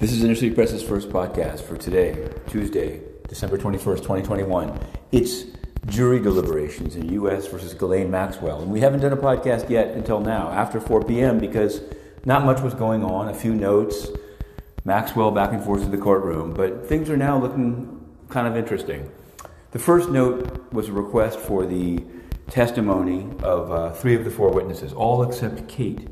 This is Inner City Press's first podcast for today, Tuesday, December 21st, 2021. It's jury deliberations in U.S. versus Ghislaine Maxwell. And we haven't done a podcast yet until now, after 4 p.m., because not much was going on, a few notes, Maxwell back and forth to the courtroom, but things are now looking kind of interesting. The first note was a request for the testimony of uh, three of the four witnesses, all except Kate.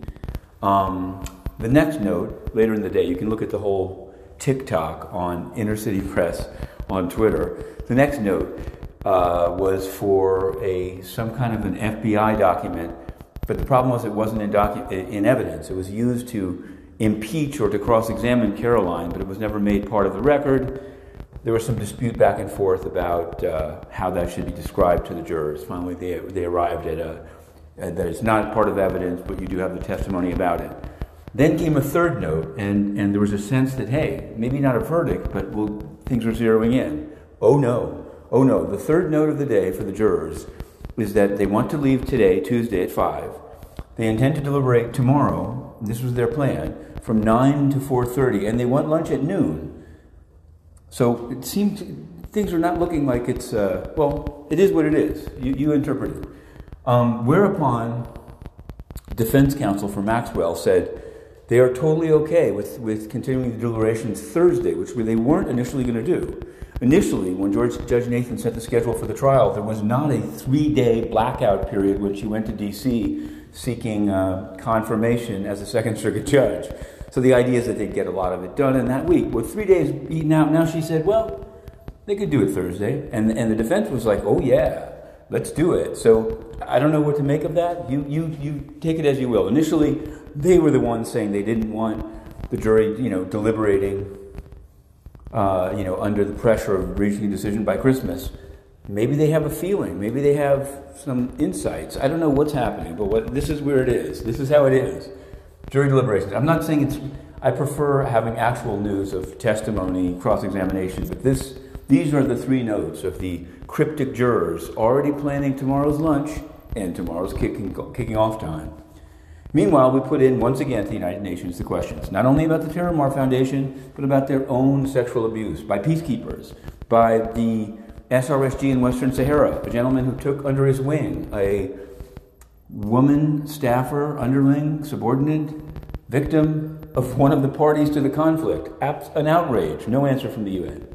Um, the next note, later in the day, you can look at the whole TikTok on Inner City Press on Twitter. The next note uh, was for a some kind of an FBI document, but the problem was it wasn't in, docu- in evidence. It was used to impeach or to cross-examine Caroline, but it was never made part of the record. There was some dispute back and forth about uh, how that should be described to the jurors. Finally, they, they arrived at a, that it's not part of evidence, but you do have the testimony about it. Then came a third note, and, and there was a sense that, hey, maybe not a verdict, but we'll, things are zeroing in. Oh no, oh no. The third note of the day for the jurors is that they want to leave today, Tuesday at 5. They intend to deliberate tomorrow, this was their plan, from 9 to 4.30, and they want lunch at noon. So it seems things are not looking like it's, uh, well, it is what it is. You, you interpret it. Um, whereupon defense counsel for Maxwell said, they are totally okay with, with continuing the deliberations Thursday, which they weren't initially going to do. Initially, when George, Judge Nathan set the schedule for the trial, there was not a three day blackout period when she went to D.C. seeking uh, confirmation as a Second Circuit judge. So the idea is that they'd get a lot of it done in that week. With three days beaten out, now she said, well, they could do it Thursday. And, and the defense was like, oh, yeah, let's do it. So I don't know what to make of that. You, you, you take it as you will. Initially, they were the ones saying they didn't want the jury, you know, deliberating, uh, you know, under the pressure of reaching a decision by Christmas. Maybe they have a feeling. Maybe they have some insights. I don't know what's happening, but what, this is where it is. This is how it is. Jury deliberations. I'm not saying it's. I prefer having actual news of testimony, cross-examination, but this. These are the three notes of the cryptic jurors already planning tomorrow's lunch and tomorrow's kicking, kicking off time. Meanwhile, we put in once again to the United Nations the questions, not only about the Terramar Foundation, but about their own sexual abuse by peacekeepers, by the SRSG in Western Sahara, a gentleman who took under his wing a woman staffer, underling, subordinate, victim of one of the parties to the conflict. An outrage, no answer from the UN.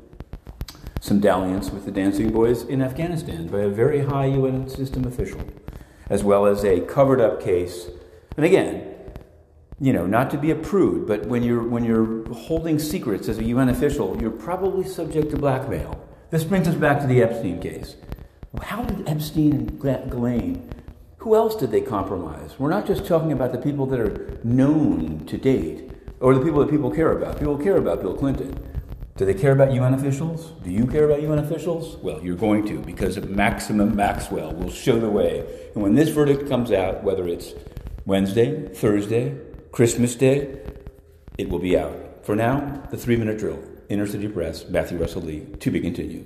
Some dalliance with the dancing boys in Afghanistan by a very high UN system official, as well as a covered up case and again, you know, not to be a prude, but when you're, when you're holding secrets as a UN official, you're probably subject to blackmail. This brings us back to the Epstein case. How did Epstein and Ghislaine, who else did they compromise? We're not just talking about the people that are known to date, or the people that people care about. People care about Bill Clinton. Do they care about UN officials? Do you care about UN officials? Well, you're going to, because Maximum Maxwell will show the way. And when this verdict comes out, whether it's Wednesday, Thursday, Christmas Day, it will be out. For now, the three minute drill. Inner City Press, Matthew Russell Lee, to be continued.